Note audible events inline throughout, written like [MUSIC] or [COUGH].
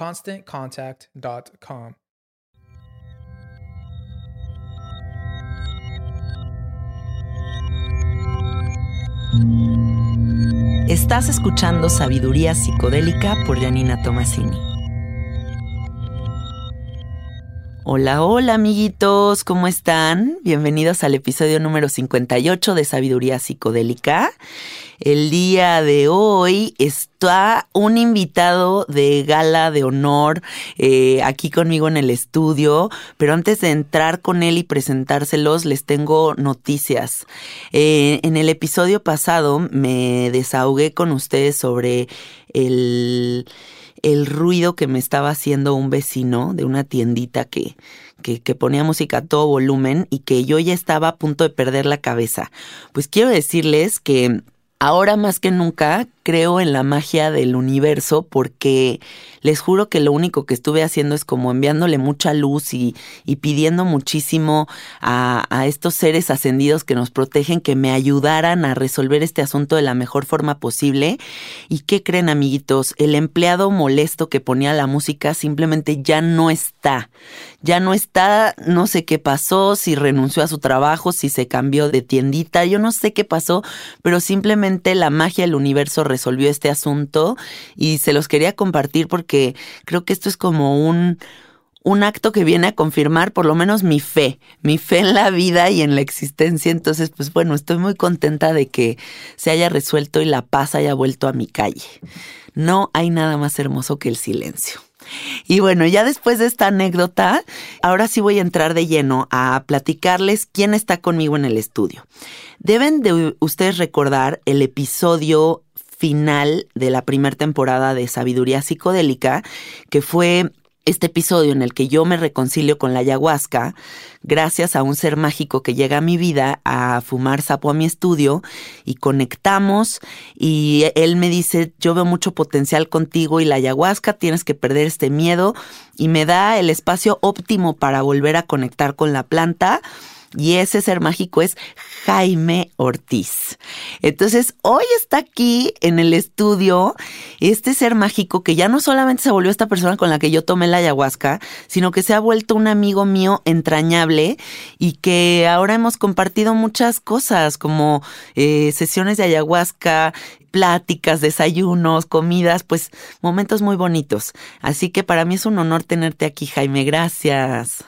ConstantContact.com. Estás escuchando Sabiduría Psicodélica por Janina Tomasini. Hola, hola amiguitos, ¿cómo están? Bienvenidos al episodio número 58 de Sabiduría Psicodélica. El día de hoy está un invitado de gala de honor eh, aquí conmigo en el estudio, pero antes de entrar con él y presentárselos les tengo noticias. Eh, en el episodio pasado me desahogué con ustedes sobre el el ruido que me estaba haciendo un vecino de una tiendita que, que, ponía música a todo volumen y que yo ya estaba a punto de perder la cabeza. Pues quiero decirles que ahora más que nunca creo en la magia del universo porque les juro que lo único que estuve haciendo es como enviándole mucha luz y, pidiendo muchísimo a, a, estos seres ascendidos que nos protegen que me ayudaran a resolver este asunto de la mejor forma posible. ¿Y qué creen amiguitos? El empleado molesto que ponía la música simplemente ya no está. Ya no está, no sé qué pasó, si renunció a su trabajo, si se cambió de tiendita, yo no sé qué pasó, pero simplemente la magia del universo resolvió este asunto y se los quería compartir porque creo que esto es como un, un acto que viene a confirmar por lo menos mi fe, mi fe en la vida y en la existencia. Entonces, pues bueno, estoy muy contenta de que se haya resuelto y la paz haya vuelto a mi calle. No hay nada más hermoso que el silencio. Y bueno, ya después de esta anécdota, ahora sí voy a entrar de lleno a platicarles quién está conmigo en el estudio. Deben de ustedes recordar el episodio final de la primera temporada de Sabiduría Psicodélica, que fue este episodio en el que yo me reconcilio con la ayahuasca gracias a un ser mágico que llega a mi vida a fumar sapo a mi estudio y conectamos y él me dice, yo veo mucho potencial contigo y la ayahuasca, tienes que perder este miedo y me da el espacio óptimo para volver a conectar con la planta y ese ser mágico es Jaime Ortiz. Entonces, hoy está aquí en el estudio este ser mágico que ya no solamente se volvió esta persona con la que yo tomé la ayahuasca, sino que se ha vuelto un amigo mío entrañable y que ahora hemos compartido muchas cosas como eh, sesiones de ayahuasca, pláticas, desayunos, comidas, pues momentos muy bonitos. Así que para mí es un honor tenerte aquí, Jaime. Gracias.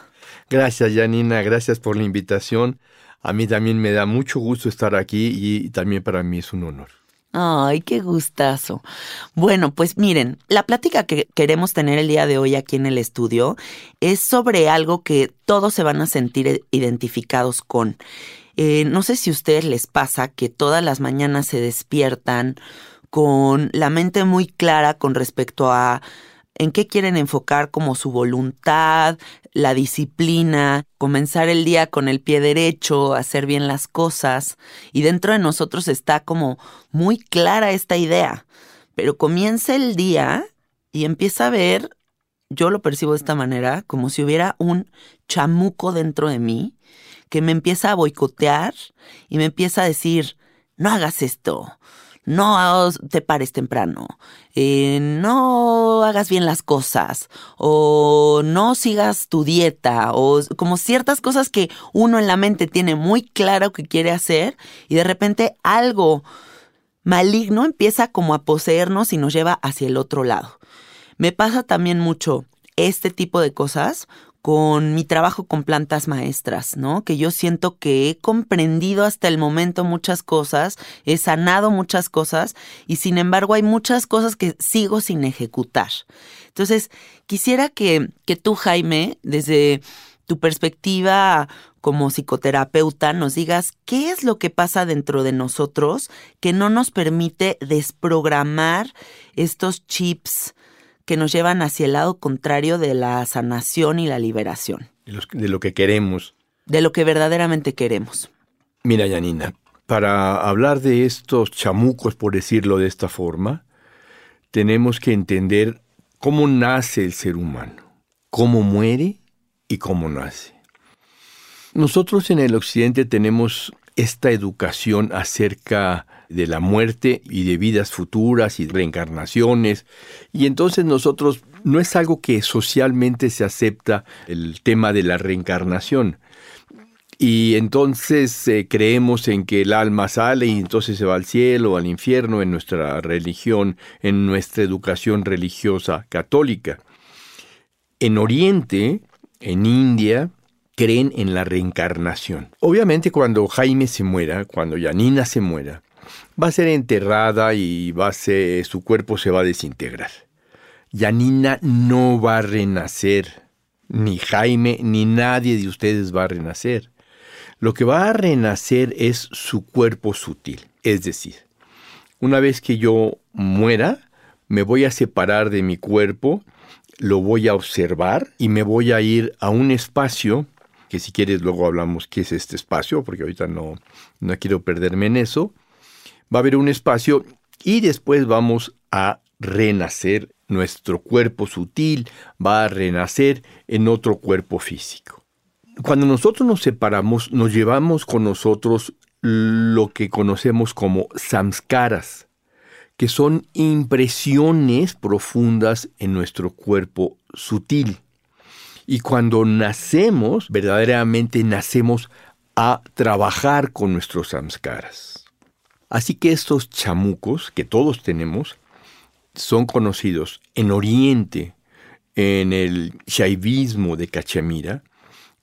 Gracias, Janina, gracias por la invitación. A mí también me da mucho gusto estar aquí y también para mí es un honor. Ay, qué gustazo. Bueno, pues miren, la plática que queremos tener el día de hoy aquí en el estudio es sobre algo que todos se van a sentir identificados con. Eh, no sé si a ustedes les pasa que todas las mañanas se despiertan con la mente muy clara con respecto a en qué quieren enfocar como su voluntad, la disciplina, comenzar el día con el pie derecho, hacer bien las cosas. Y dentro de nosotros está como muy clara esta idea. Pero comienza el día y empieza a ver, yo lo percibo de esta manera, como si hubiera un chamuco dentro de mí que me empieza a boicotear y me empieza a decir, no hagas esto, no te pares temprano, eh, no hagas bien las cosas, o no sigas tu dieta, o como ciertas cosas que uno en la mente tiene muy claro que quiere hacer y de repente algo maligno empieza como a poseernos y nos lleva hacia el otro lado. Me pasa también mucho este tipo de cosas con mi trabajo con plantas maestras, ¿no? Que yo siento que he comprendido hasta el momento muchas cosas, he sanado muchas cosas y sin embargo hay muchas cosas que sigo sin ejecutar. Entonces, quisiera que, que tú, Jaime, desde tu perspectiva como psicoterapeuta, nos digas qué es lo que pasa dentro de nosotros que no nos permite desprogramar estos chips, que nos llevan hacia el lado contrario de la sanación y la liberación. De lo que queremos. De lo que verdaderamente queremos. Mira, Yanina, para hablar de estos chamucos, por decirlo de esta forma, tenemos que entender cómo nace el ser humano, cómo muere y cómo nace. Nosotros en el occidente tenemos esta educación acerca de la muerte y de vidas futuras y reencarnaciones. Y entonces nosotros no es algo que socialmente se acepta el tema de la reencarnación. Y entonces eh, creemos en que el alma sale y entonces se va al cielo, al infierno, en nuestra religión, en nuestra educación religiosa católica. En Oriente, en India, creen en la reencarnación. Obviamente cuando Jaime se muera, cuando Yanina se muera, va a ser enterrada y va a su cuerpo se va a desintegrar. Yanina no va a renacer, ni Jaime, ni nadie de ustedes va a renacer. Lo que va a renacer es su cuerpo sutil, es decir, una vez que yo muera, me voy a separar de mi cuerpo, lo voy a observar y me voy a ir a un espacio, que si quieres luego hablamos qué es este espacio, porque ahorita no, no quiero perderme en eso, va a haber un espacio y después vamos a renacer. Nuestro cuerpo sutil va a renacer en otro cuerpo físico. Cuando nosotros nos separamos, nos llevamos con nosotros lo que conocemos como samskaras, que son impresiones profundas en nuestro cuerpo sutil. Y cuando nacemos, verdaderamente nacemos a trabajar con nuestros samskaras. Así que estos chamucos que todos tenemos son conocidos en Oriente, en el shaivismo de Cachemira,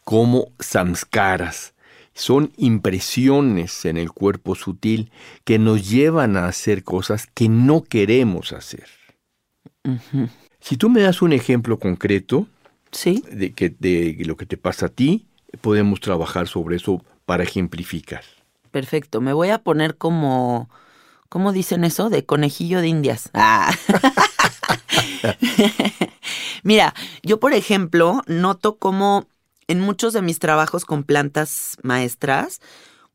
como samskaras. Son impresiones en el cuerpo sutil que nos llevan a hacer cosas que no queremos hacer. Si tú me das un ejemplo concreto ¿Sí? de, que, de lo que te pasa a ti, podemos trabajar sobre eso para ejemplificar. Perfecto. Me voy a poner como, ¿cómo dicen eso? De conejillo de indias. Ah. [LAUGHS] Mira, yo por ejemplo noto como en muchos de mis trabajos con plantas maestras,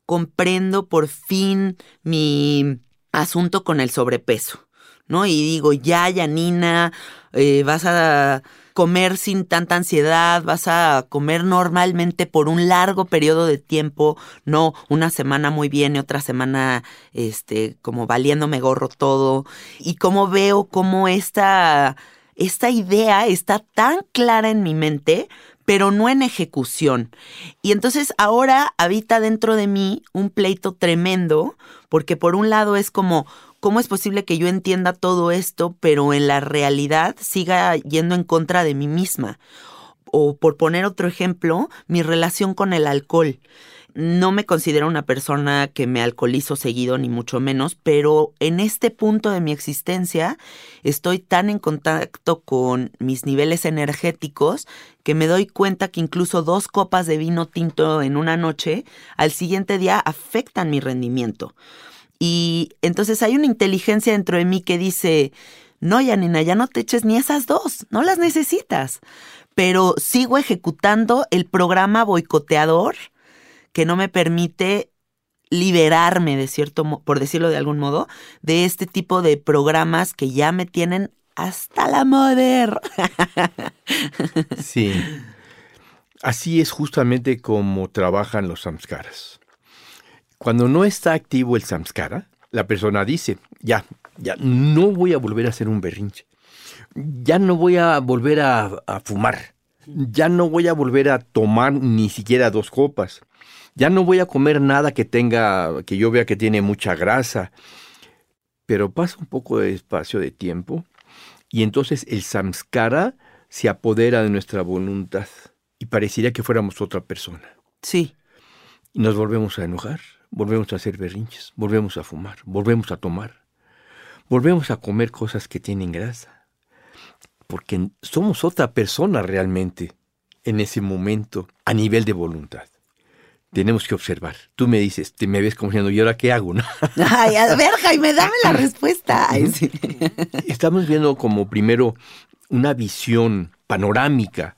comprendo por fin mi asunto con el sobrepeso, ¿no? Y digo, ya, Yanina, eh, vas a comer sin tanta ansiedad, vas a comer normalmente por un largo periodo de tiempo, no una semana muy bien y otra semana este como valiéndome gorro todo y como veo cómo esta esta idea está tan clara en mi mente, pero no en ejecución. Y entonces ahora habita dentro de mí un pleito tremendo, porque por un lado es como, ¿cómo es posible que yo entienda todo esto, pero en la realidad siga yendo en contra de mí misma? O por poner otro ejemplo, mi relación con el alcohol. no me considero una persona que me alcoholizo seguido, ni mucho menos, pero en este punto de mi existencia estoy tan en contacto con mis niveles energéticos que me doy cuenta que incluso dos copas de vino tinto en una noche al siguiente día afectan mi rendimiento. Y entonces hay una inteligencia dentro de mí que dice, no, Yanina, ya no te eches ni esas dos, no las necesitas. Pero sigo ejecutando el programa boicoteador que no me permite liberarme de cierto por decirlo de algún modo de este tipo de programas que ya me tienen hasta la moder. Sí. Así es justamente como trabajan los samskaras. Cuando no está activo el samskara, la persona dice, ya, ya no voy a volver a hacer un berrinche. Ya no voy a volver a, a fumar. Ya no voy a volver a tomar ni siquiera dos copas ya no voy a comer nada que tenga, que yo vea que tiene mucha grasa. Pero pasa un poco de espacio de tiempo y entonces el samskara se apodera de nuestra voluntad y parecería que fuéramos otra persona. Sí. Y nos volvemos a enojar, volvemos a hacer berrinches, volvemos a fumar, volvemos a tomar, volvemos a comer cosas que tienen grasa. Porque somos otra persona realmente en ese momento a nivel de voluntad tenemos que observar. Tú me dices, te me ves como diciendo, ¿y ahora qué hago? ¿no? [LAUGHS] Ay, a ver, Jaime, dame la respuesta. Estamos viendo como primero una visión panorámica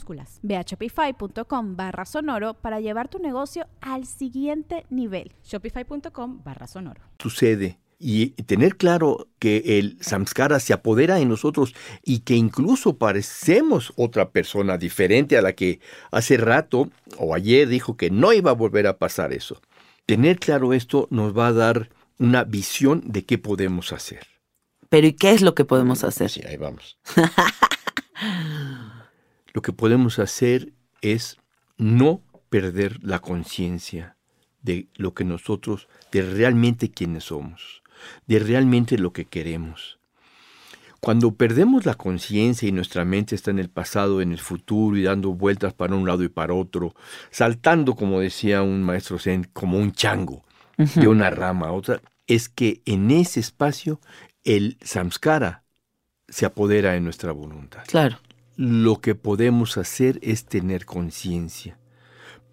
Ve a shopify.com barra sonoro para llevar tu negocio al siguiente nivel. Shopify.com barra sonoro. Sucede. Y tener claro que el samskara se apodera en nosotros y que incluso parecemos otra persona diferente a la que hace rato o ayer dijo que no iba a volver a pasar eso. Tener claro esto nos va a dar una visión de qué podemos hacer. Pero ¿y qué es lo que podemos hacer? Sí, ahí vamos. [LAUGHS] lo que podemos hacer es no perder la conciencia de lo que nosotros, de realmente quiénes somos, de realmente lo que queremos. Cuando perdemos la conciencia y nuestra mente está en el pasado, en el futuro y dando vueltas para un lado y para otro, saltando, como decía un maestro Zen, como un chango, de una rama a otra, es que en ese espacio el samskara se apodera de nuestra voluntad. Claro lo que podemos hacer es tener conciencia,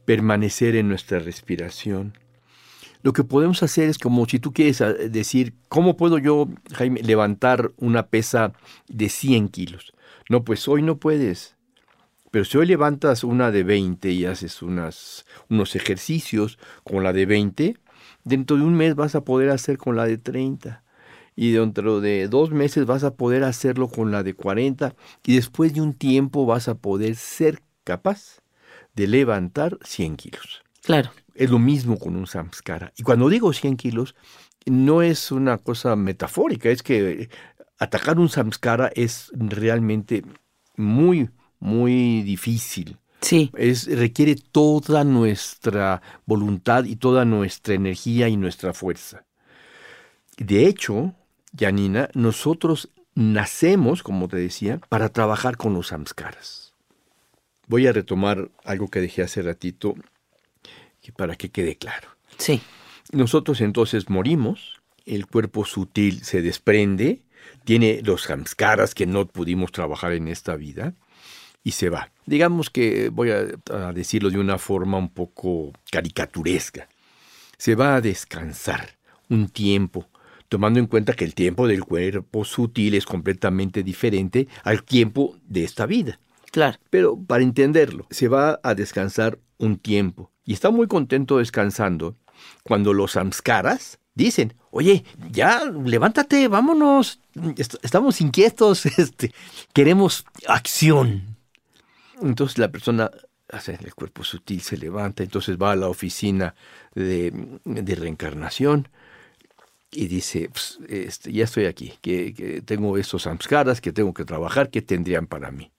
permanecer en nuestra respiración. Lo que podemos hacer es como si tú quieres ah, decir, ¿cómo puedo yo, Jaime, levantar una pesa de 100 kilos? No, pues hoy no puedes. Pero si hoy levantas una de 20 y haces unas, unos ejercicios con la de 20, dentro de un mes vas a poder hacer con la de 30 y dentro de dos meses vas a poder hacerlo con la de 40 y después de un tiempo vas a poder ser capaz de levantar 100 kilos. Claro. Es lo mismo con un samskara. Y cuando digo 100 kilos, no es una cosa metafórica, es que atacar un samskara es realmente muy, muy difícil. Sí. Es, requiere toda nuestra voluntad y toda nuestra energía y nuestra fuerza. De hecho, Janina, nosotros nacemos, como te decía, para trabajar con los samskaras. Voy a retomar algo que dejé hace ratito para que quede claro. Sí. Nosotros entonces morimos, el cuerpo sutil se desprende, tiene los samskaras que no pudimos trabajar en esta vida y se va. Digamos que voy a, a decirlo de una forma un poco caricaturesca. Se va a descansar un tiempo tomando en cuenta que el tiempo del cuerpo sutil es completamente diferente al tiempo de esta vida. Claro. Pero para entenderlo, se va a descansar un tiempo y está muy contento descansando cuando los samskaras dicen, oye, ya levántate, vámonos, Est- estamos inquietos, [LAUGHS] este, queremos acción. Entonces la persona, sea, el cuerpo sutil se levanta, entonces va a la oficina de, de reencarnación y dice, "Pues, este, ya estoy aquí, que, que tengo estos samskaras que tengo que trabajar, ¿qué tendrían para mí?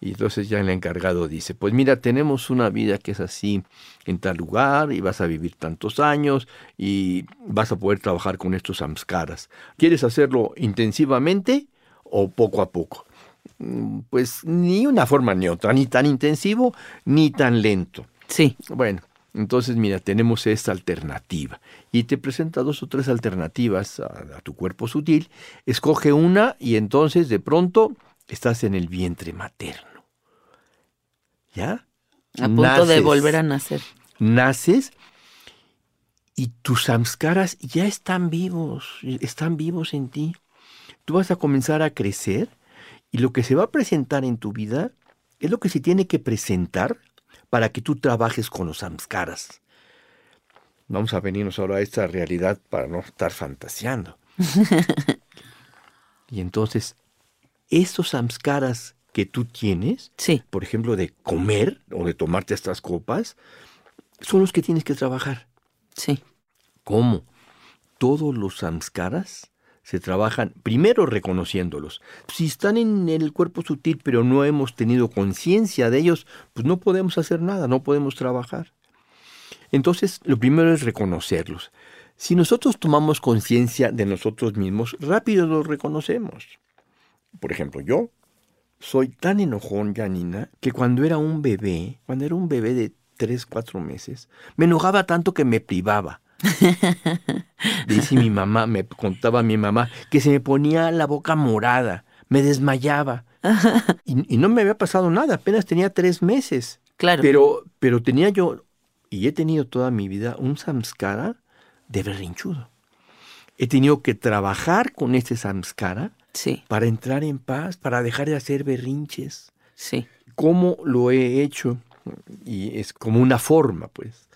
Y entonces ya el encargado dice, pues mira, tenemos una vida que es así en tal lugar y vas a vivir tantos años y vas a poder trabajar con estos samskaras. ¿Quieres hacerlo intensivamente o poco a poco? Mm, Pues ni una forma neutra, ni tan intensivo ni tan lento. Sí. Bueno, entonces mira, tenemos esta alternativa y te presenta dos o tres alternativas a, a tu cuerpo sutil. Escoge una y entonces de pronto estás en el vientre materno. ¿Ya? A punto de volver a nacer. Naces y tus samskaras ya están vivos, están vivos en ti. Tú vas a comenzar a crecer y lo que se va a presentar en tu vida es lo que se tiene que presentar para que tú trabajes con los samskaras. Vamos a venirnos ahora a esta realidad para no estar fantaseando. [LAUGHS] y entonces, estos samskaras que tú tienes, Sí. por ejemplo, de comer o de tomarte estas copas, son los que tienes que trabajar. Sí. ¿Cómo? Todos los samskaras se trabajan primero reconociéndolos. Si están en el cuerpo sutil pero no hemos tenido conciencia de ellos, pues no podemos hacer nada, no podemos trabajar. Entonces, lo primero es reconocerlos. Si nosotros tomamos conciencia de nosotros mismos, rápido los reconocemos. Por ejemplo, yo soy tan enojón, Janina, que cuando era un bebé, cuando era un bebé de 3, 4 meses, me enojaba tanto que me privaba. [LAUGHS] Dice mi mamá, me contaba mi mamá, que se me ponía la boca morada, me desmayaba. [LAUGHS] Y, y no me había pasado nada, apenas tenía tres meses. Claro. Pero, pero tenía yo, y he tenido toda mi vida, un samskara de berrinchudo. He tenido que trabajar con ese samskara Sí. para entrar en paz, para dejar de hacer berrinches. Sí. ¿Cómo lo he hecho? Y es como una forma, pues.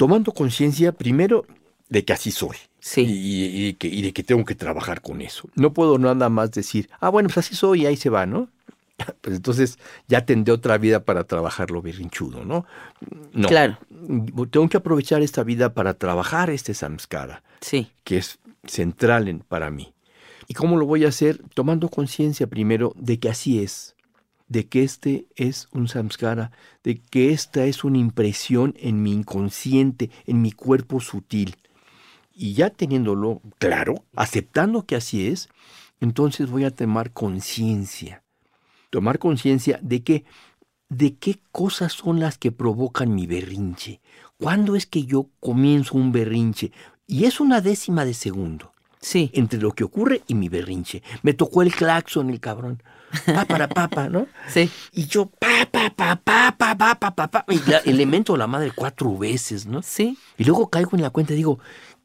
Tomando conciencia primero de que así soy. Sí. Y, y- y que, y de que tengo que trabajar con eso. No puedo nada más decir, ah, bueno, pues así soy y ahí se va, ¿no? [LAUGHS] Pues entonces ya tendré otra vida para trabajar lo berrinchudo, ¿no? No. Claro. Tengo que aprovechar esta vida para trabajar este samskara Sí. que es central en- para mí. ¿Y cómo lo voy a hacer? Tomando conciencia primero de que así es, de que este es un samskara, de que esta es una impresión en mi inconsciente, en mi cuerpo sutil. Y ya teniéndolo claro, aceptando que así es, entonces voy a tomar conciencia. Tomar conciencia de que de qué cosas son las que provocan mi berrinche. ¿Cuándo es que yo comienzo un berrinche? Y es una décima de segundo Sí. entre lo que ocurre y mi berrinche. Me tocó el claxon, el cabrón. Pa, para, papa, ¿no? Sí. Y yo, pa, pa, pa, pa, pa, pa, pa, pa, pa, y la- elemento la madre cuatro veces, ¿no? Sí. Y luego caigo en la cuenta y digo,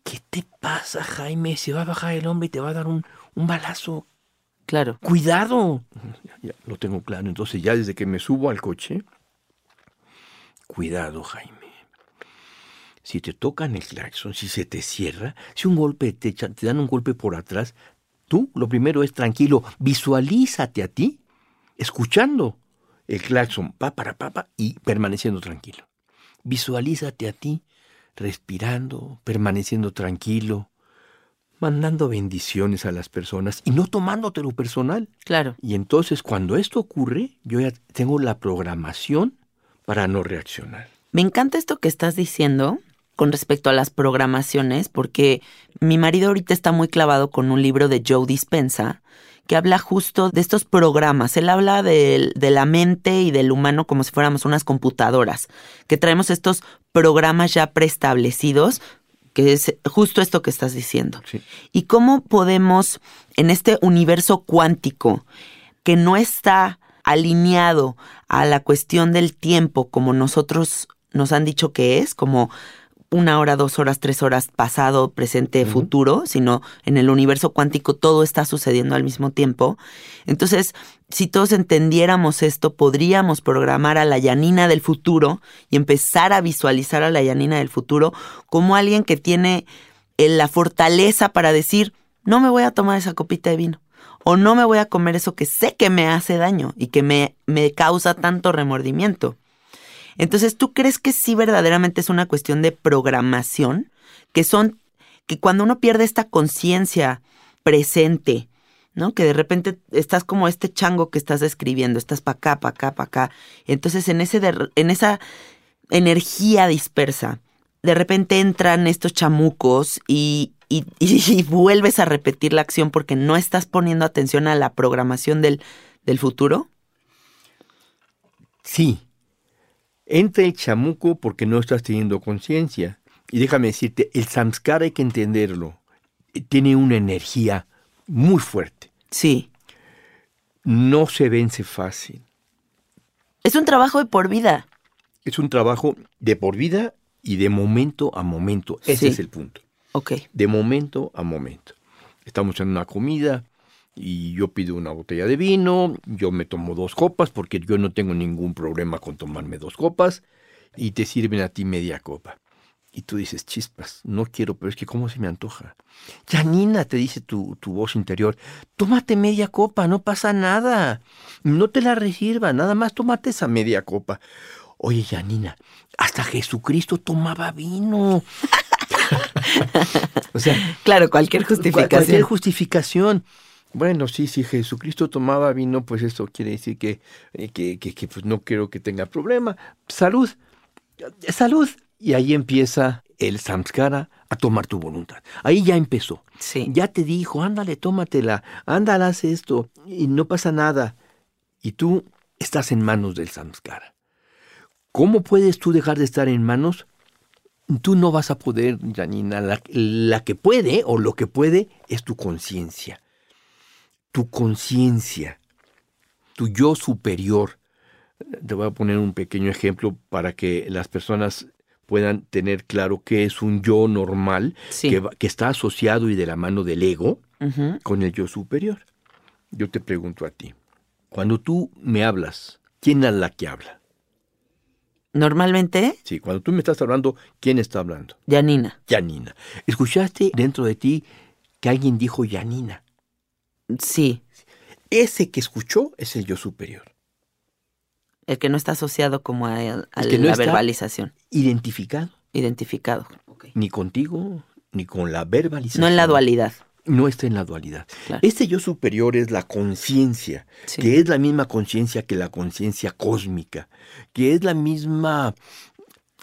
¿qué te pasa, Jaime? Se va a bajar el hombre y te va a dar un, un balazo. Claro. ¡Cuidado! Ya, ya lo tengo claro. Entonces, ya desde que me subo al coche, cuidado, Jaime. Si te tocan el claxon, si se te cierra, si un golpe te, echa- te dan un golpe por atrás, tú lo primero es tranquilo, visualízate a ti escuchando el claxon, pa, para, pa, pa, y permaneciendo tranquilo. Visualízate a ti respirando, permaneciendo tranquilo, mandando bendiciones a las personas y no tomándotelo personal. Claro. Y entonces cuando esto ocurre, yo ya tengo la programación para no reaccionar. Me encanta esto que estás diciendo con respecto a las programaciones, porque mi marido ahorita está muy clavado con un libro de Joe Dispensa que habla justo de estos programas. Él habla del- de, la mente y del humano como si fuéramos unas computadoras, que traemos estos programas ya preestablecidos, que es justo esto que estás diciendo. Sí. Y cómo podemos, en este universo cuántico, que no está alineado a la cuestión del tiempo como nosotros nos han dicho que es, como una hora, dos horas, tres horas, pasado, presente, futuro, sino en el universo cuántico todo está sucediendo al mismo tiempo. Entonces, si todos entendiéramos esto, podríamos programar a la Yanina del futuro y empezar a visualizar a la Yanina del futuro como alguien que tiene eh, la fortaleza para decir, no me voy a tomar esa copita de vino o no me voy a comer eso que sé que me hace daño y que me, me causa tanto remordimiento. Entonces, ¿tú crees que sí verdaderamente es una cuestión de programación? Que son, que cuando uno pierde esta conciencia presente, ¿no? Que de repente estás como este chango que estás describiendo, estás para acá, para acá, para acá. Entonces, en, ese en esa energía dispersa, de repente entran estos chamucos y, y, [LAUGHS] y, vuelves a repetir la acción porque no estás poniendo atención a la programación del, del futuro? Sí. Entra el chamuco porque no estás teniendo conciencia. Y déjame decirte, el samskara hay que entenderlo. Tiene una energía muy fuerte. Sí. No se vence fácil. Es un trabajo de por vida. Es un trabajo de por vida y de momento a momento. Ese Sí. es el punto. Ok. De momento a momento. Estamos en una comida y yo pido una botella de vino, yo me tomo dos copas porque yo no tengo ningún problema con tomarme dos copas y te sirven a ti media copa. Y tú dices, chispas, no quiero, pero es que cómo se me antoja. Janina, te dice tu, tu voz interior, tómate media copa, no pasa nada. No te la resirva, nada más tómate esa media copa. Oye, Janina, hasta Jesucristo tomaba vino. [LAUGHS] [LAUGHS] o sea, Claro, cualquier Cual- justificación. Cualquier justificación. Bueno, sí, si Jesucristo tomaba vino, pues eso quiere decir que, eh, que, que- que, pues no quiero que tenga problema. Salud, Eh, salud. Y ahí empieza el samskara a tomar tu voluntad. Ahí ya empezó. Sí. Ya te dijo, ándale, tómatela, ándale, haz esto, y no pasa nada. Y tú estás en manos del samskara. ¿Cómo puedes tú dejar de estar en manos? Tú no vas a poder, Janina. La, la que puede o lo que puede es tu conciencia. Tu conciencia. Tu yo superior. Te voy a poner un pequeño ejemplo para que las personas puedan tener claro qué es un yo normal Sí. que, está asociado y de la mano del ego con el yo superior. Yo te pregunto a ti, cuando tú me hablas, ¿quién es la que habla? Normalmente, Sí, cuando tú me estás hablando, ¿quién está hablando? Janina. Yanina. ¿Escuchaste dentro de ti que alguien dijo Yanina? Sí. Ese que escuchó es el yo superior. El que no está asociado como a, a El que no la está- verbalización. Identificado. Identificado. Ni contigo, ni con la verbalización. No en la dualidad. No está en la dualidad. Claro. Este yo superior es la conciencia, Sí. que es la misma conciencia que la conciencia cósmica, que es la misma,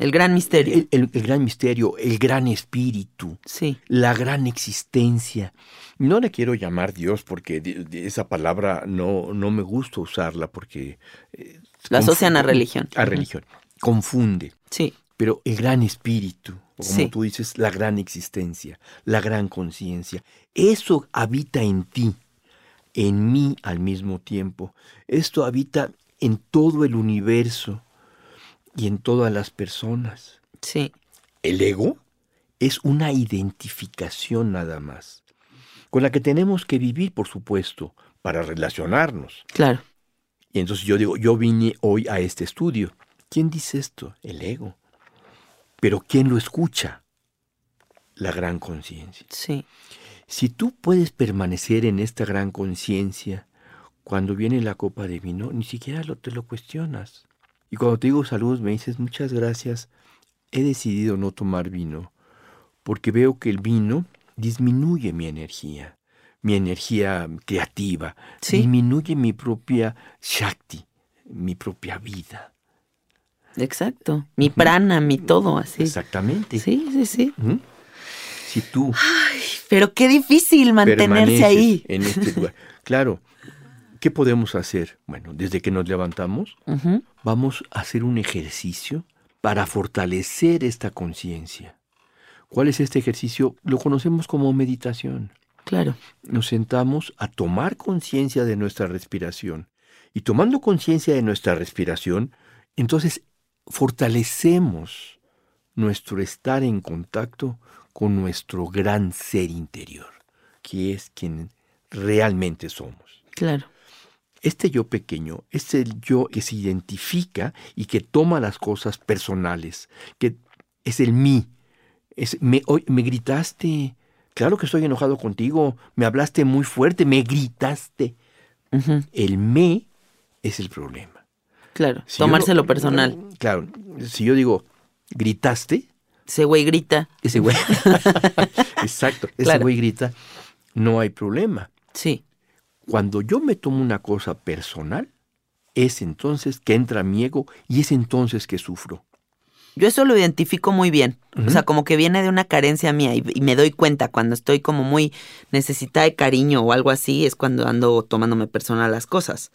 El gran misterio. el, el- el gran misterio, el gran espíritu, Sí. la gran existencia. No le quiero llamar Dios porque de- de esa palabra no, no me gusta usarla porque... eh, Lo asocian a religión. A religión. Confunde. Sí. Pero el gran espíritu, o como Sí. tú dices, la gran existencia, la gran conciencia, eso habita en ti, en mí al mismo tiempo. Esto habita en todo el universo y en todas las personas. Sí. El ego es una identificación nada más, con la que tenemos que vivir, por supuesto, para relacionarnos. Claro. Y entonces yo digo, yo vine hoy a este estudio. ¿Quién dice esto? El ego. Pero ¿quién lo escucha? La gran conciencia. Sí. Si tú puedes permanecer en esta gran conciencia, cuando viene la copa de vino, ni siquiera lo, te lo cuestionas. Y cuando te digo salud, me dices, muchas gracias, he decidido no tomar vino, porque veo que el vino disminuye mi energía, mi energía creativa, Sí. disminuye mi propia Shakti, mi propia vida. Exacto. Mi prana, mi todo, así. Exactamente. Sí, sí, sí. ¿Mm? Si tú Pero qué difícil mantenerse ahí. en este lugar. [LAUGHS] Claro, ¿qué podemos hacer? Bueno, desde que nos levantamos, vamos a hacer un ejercicio para fortalecer esta conciencia. ¿Cuál es este ejercicio? Lo conocemos como meditación. Claro. Nos sentamos a tomar conciencia de nuestra respiración. Y tomando conciencia de nuestra respiración, entonces fortalecemos nuestro estar en contacto con nuestro gran ser interior, que es quien realmente somos. Claro. Este yo pequeño es el yo que se identifica y que toma las cosas personales, que es el mí. Es, me, gritaste, claro que estoy enojado contigo, me hablaste muy fuerte, me gritaste. El me es el problema. Claro. Si Tomárselo personal. Claro, si yo digo, gritaste, Ese güey grita. ese güey, [LAUGHS] [LAUGHS] exacto, ese Claro. güey grita, no hay problema. Sí. Cuando yo me tomo una cosa personal, es entonces que entra mi ego y es entonces que sufro. Yo eso lo identifico muy bien. O sea, como que viene de una carencia mía y, y me doy cuenta cuando estoy como muy necesitada de cariño o algo así, es cuando ando tomándome personal las cosas.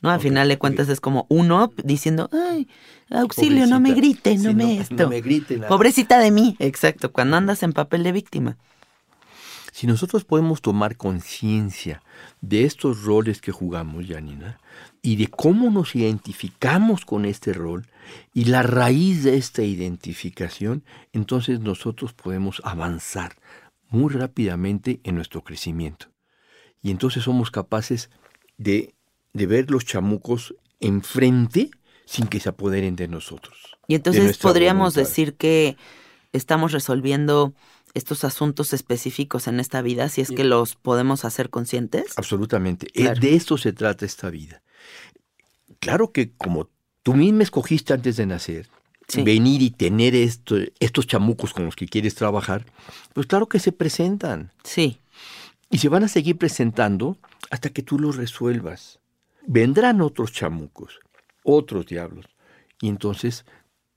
¿No? Al final de cuentas es como uno diciendo, ay, auxilio, no me Pobrecita. grite, no Sí, me no- esto. no me grite la- Pobrecita de mí. Exacto, cuando andas en papel de víctima. Si nosotros podemos tomar conciencia de estos roles que jugamos, Janina, y de cómo nos identificamos con este rol y la raíz de esta identificación, entonces nosotros podemos avanzar muy rápidamente en nuestro crecimiento. Y entonces somos capaces de, de ver los chamucos enfrente sin que se apoderen de nosotros. Y entonces podríamos voluntad. decir que estamos resolviendo estos asuntos específicos en esta vida si es que los podemos hacer conscientes. Absolutamente. Eh, Claro. De esto se trata esta vida. Claro que como tú misma escogiste antes de nacer, Sí. venir y tener esto- estos chamucos con los que quieres trabajar, pues claro que se presentan. Sí, Y se van a seguir presentando hasta que tú los resuelvas. Vendrán otros chamucos, otros diablos. Y entonces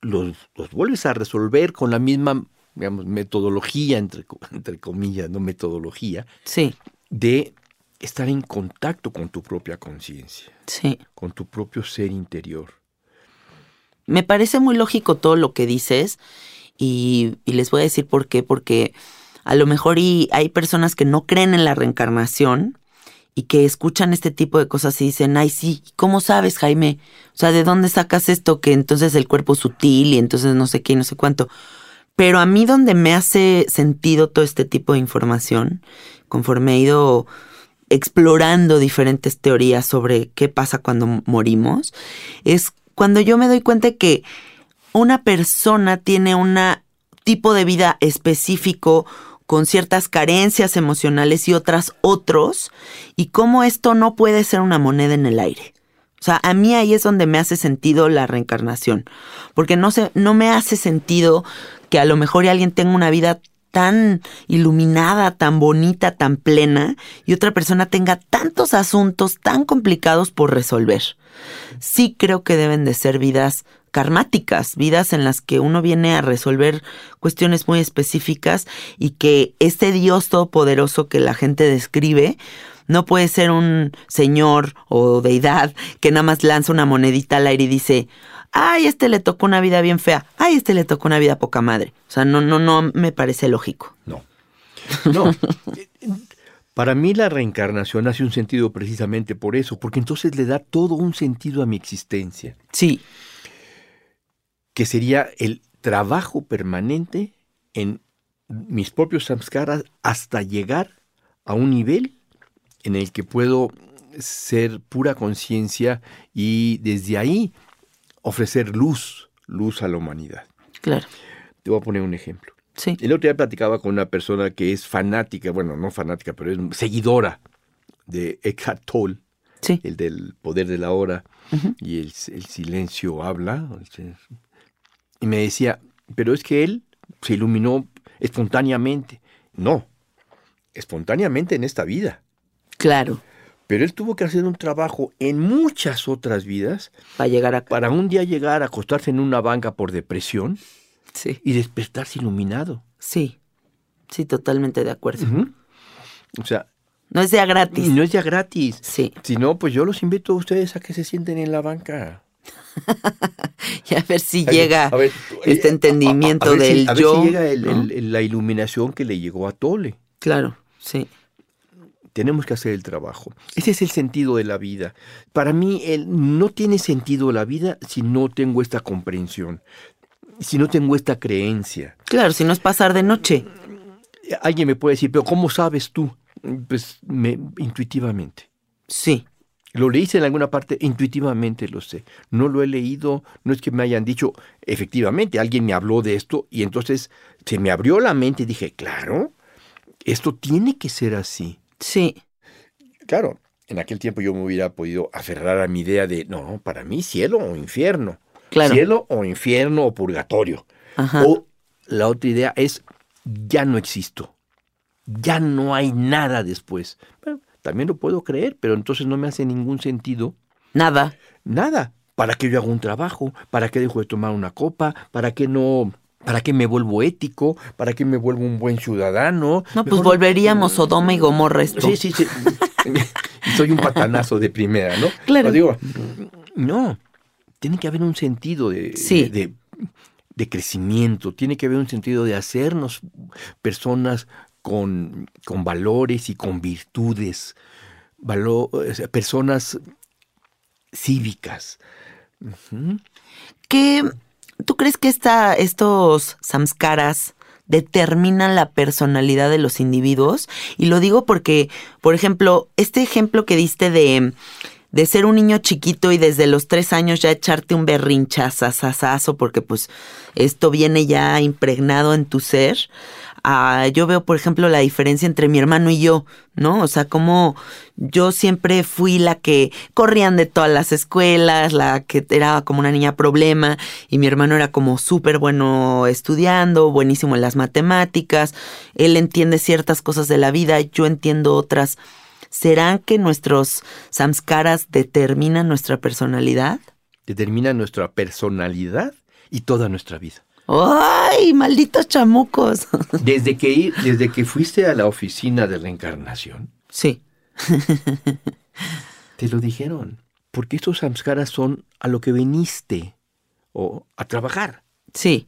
los, los vuelves a resolver con la misma, digamos, metodología, entre, [LAUGHS] entre comillas, no metodología, sí, de estar en contacto con tu propia conciencia, sí. con tu propio ser interior. Me parece muy lógico todo lo que dices y, y les voy a decir por qué, porque a lo mejor y hay personas que no creen en la reencarnación y que escuchan este tipo de cosas y dicen, ay sí, ¿cómo sabes Jaime? O sea, ¿de dónde sacas esto? Que entonces el cuerpo es sutil y entonces no sé qué y no sé cuánto. Pero a mí donde me hace sentido todo este tipo de información, conforme he ido explorando diferentes teorías sobre qué pasa cuando morimos, es cuando yo me doy cuenta que una persona tiene un tipo de vida específico con ciertas carencias emocionales y otras otros, y cómo esto no puede ser una moneda en el aire. O sea, a mí ahí es donde me hace sentido la reencarnación, porque no, se, no me hace sentido que a lo mejor alguien tenga una vida tan iluminada, tan bonita, tan plena, y otra persona tenga tantos asuntos tan complicados por resolver. Sí creo que deben de ser vidas karmáticas, vidas en las que uno viene a resolver cuestiones muy específicas y que este Dios todopoderoso que la gente describe no puede ser un señor o deidad que nada más lanza una monedita al aire y dice, ay, este le tocó una vida bien fea, ay, este le tocó una vida poca madre. O sea, no, no, no me parece lógico. No. No. [LAUGHS] Para mí la reencarnación hace un sentido precisamente por eso, porque entonces le da todo un sentido a mi existencia, Sí, que sería el trabajo permanente en mis propios samskaras hasta llegar a un nivel en el que puedo ser pura conciencia y desde ahí ofrecer luz, luz a la humanidad. claro, Te voy a poner un ejemplo. sí, El otro día platicaba con una persona que es fanática, bueno, no fanática, pero es seguidora de Eckhart Tolle, sí, el del poder de la hora y el, el silencio habla. Y me decía, pero es que él se iluminó espontáneamente. No, espontáneamente en esta vida. Claro, Pero él tuvo que hacer un trabajo en muchas otras vidas para llegar acá. para un día llegar a acostarse en una banca por depresión Sí, y despertarse iluminado. sí, sí, totalmente de acuerdo. O sea, No es ya gratis. y no es ya gratis. Sí, Si no, pues yo los invito a ustedes a que se sienten en la banca. [LAUGHS] y a ver si A llega a ver, este eh, entendimiento a ver si- del a ver yo. si llega el- ¿no? el- el- la iluminación que le llegó a Tole. Claro, sí, Tenemos que hacer el trabajo. Ese es el sentido de la vida. Para mí el- no tiene sentido la vida si no tengo esta comprensión. si no tengo esta creencia? Claro, si no es pasar de noche. Alguien me puede decir, pero ¿cómo sabes tú? Pues me, intuitivamente. Sí. Lo leíste en alguna parte, intuitivamente lo sé. No lo he leído, no es que me hayan dicho, efectivamente, alguien me habló de esto y entonces se me abrió la mente y dije, claro, esto tiene que ser así. Sí. Claro, en aquel tiempo yo me hubiera podido aferrar a mi idea de, no, para mí cielo o infierno. Claro. Cielo o infierno o purgatorio. Ajá. O la otra idea es, ya no existo. Ya no hay nada después. Bueno, también lo puedo creer, pero entonces no me hace ningún sentido Nada. nada. ¿Para qué yo hago un trabajo? ¿Para qué dejo de tomar una copa? ¿Para qué no? ¿Para qué me vuelvo ético? ¿Para qué me vuelvo un buen ciudadano? No, pues volveríamos Sodoma y Gomorra esto. Sí, sí, sí. [LAUGHS] Soy un patanazo de primera, ¿no? Claro. Pero digo, no, tiene que haber un sentido de, Sí. de, de crecimiento, tiene que haber un sentido de hacernos personas con, con valores y con virtudes, personas cívicas. ¿Qué, ¿Tú crees que esta, estos samskaras determinan la personalidad de los individuos? Y lo digo porque, por ejemplo, este ejemplo que diste de, de ser un niño chiquito y desde los tres años ya echarte un berrinchazazazazo porque pues esto viene ya impregnado en tu ser. Ah, yo veo, por ejemplo, la diferencia entre mi hermano y yo, ¿no? O sea, como yo siempre fui la que corrían de todas las escuelas, la que era como una niña problema, y mi hermano era como súper bueno estudiando, buenísimo en las matemáticas, él entiende ciertas cosas de la vida, yo entiendo otras. ¿Serán que nuestros samskaras determinan nuestra personalidad? Determina nuestra personalidad y toda nuestra vida. ¡Ay, malditos chamucos! [LAUGHS] Desde que, desde que fuiste a la oficina de reencarnación, sí, [LAUGHS] te lo dijeron. Porque estos samskaras son a lo que viniste o a trabajar. sí,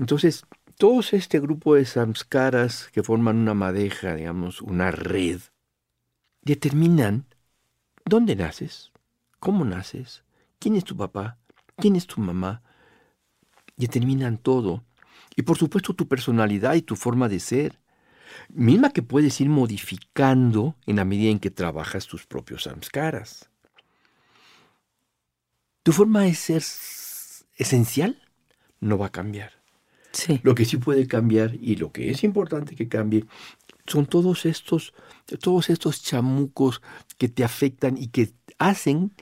Entonces, todos este grupo de samskaras que forman una madeja, digamos, una red, determinan dónde naces, cómo naces, quién es tu papá, quién es tu mamá. Determinan todo. Y por supuesto tu personalidad y tu forma de ser. Misma que puedes ir modificando en la medida en que trabajas tus propios samskaras. Tu forma de ser esencial no va a cambiar. sí. Lo que sí puede cambiar y lo que es importante que cambie son todos estos, todos estos chamucos que te afectan y que hacen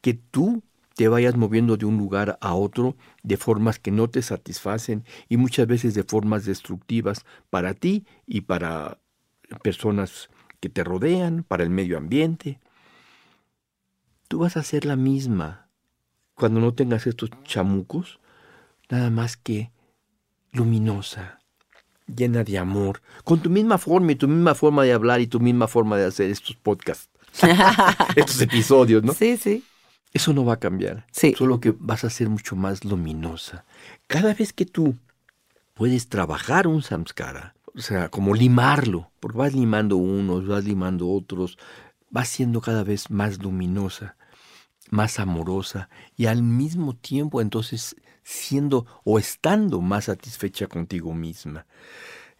que tú te vayas moviendo de un lugar a otro de formas que no te satisfacen y muchas veces de formas destructivas para ti y para personas que te rodean, para el medio ambiente. Tú vas a ser la misma cuando no tengas estos chamucos, nada más que luminosa, llena de amor, con tu misma forma y tu misma forma de hablar y tu misma forma de hacer estos podcasts, [LAUGHS] estos episodios, ¿no? Sí, sí. Eso no va a cambiar. Sí. Solo que vas a ser mucho más luminosa. Cada vez que tú puedes trabajar un samskara, o sea, como limarlo, porque vas limando unos, vas limando otros, vas siendo cada vez más luminosa, más amorosa y al mismo tiempo entonces siendo o estando más satisfecha contigo misma.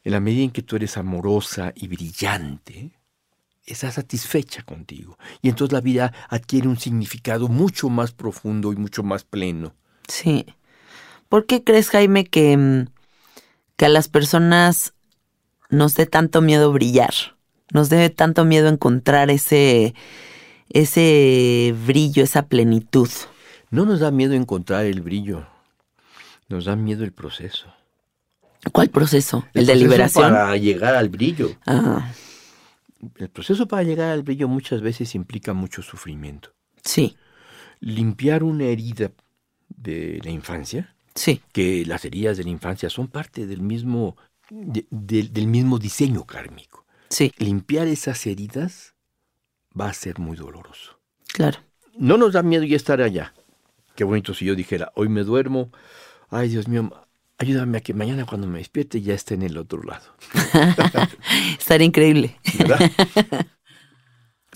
En la medida en que tú eres amorosa y brillante, estás satisfecha contigo. Y entonces la vida adquiere un significado mucho más profundo y mucho más pleno. Sí. ¿Por qué crees, Jaime, que, mm, que a las personas nos dé tanto miedo brillar? Nos dé tanto miedo encontrar ese, ese brillo, esa plenitud. No nos da miedo encontrar el brillo, nos da miedo el proceso. ¿Cuál proceso? ¿El, de proceso liberación? Para llegar al brillo. Ah, El proceso para llegar al brillo muchas veces implica mucho sufrimiento. sí, Limpiar una herida de la infancia, sí, que las heridas de la infancia son parte del mismo, de- del- del mismo diseño kármico. sí, Limpiar esas heridas va a ser muy doloroso. claro. No nos da miedo ya estar allá. Qué bonito si yo dijera, hoy me duermo, ay Dios mío, ayúdame a que mañana cuando me despierte ya esté en el otro lado. [LAUGHS] Estaría increíble. ¿verdad? [LAUGHS]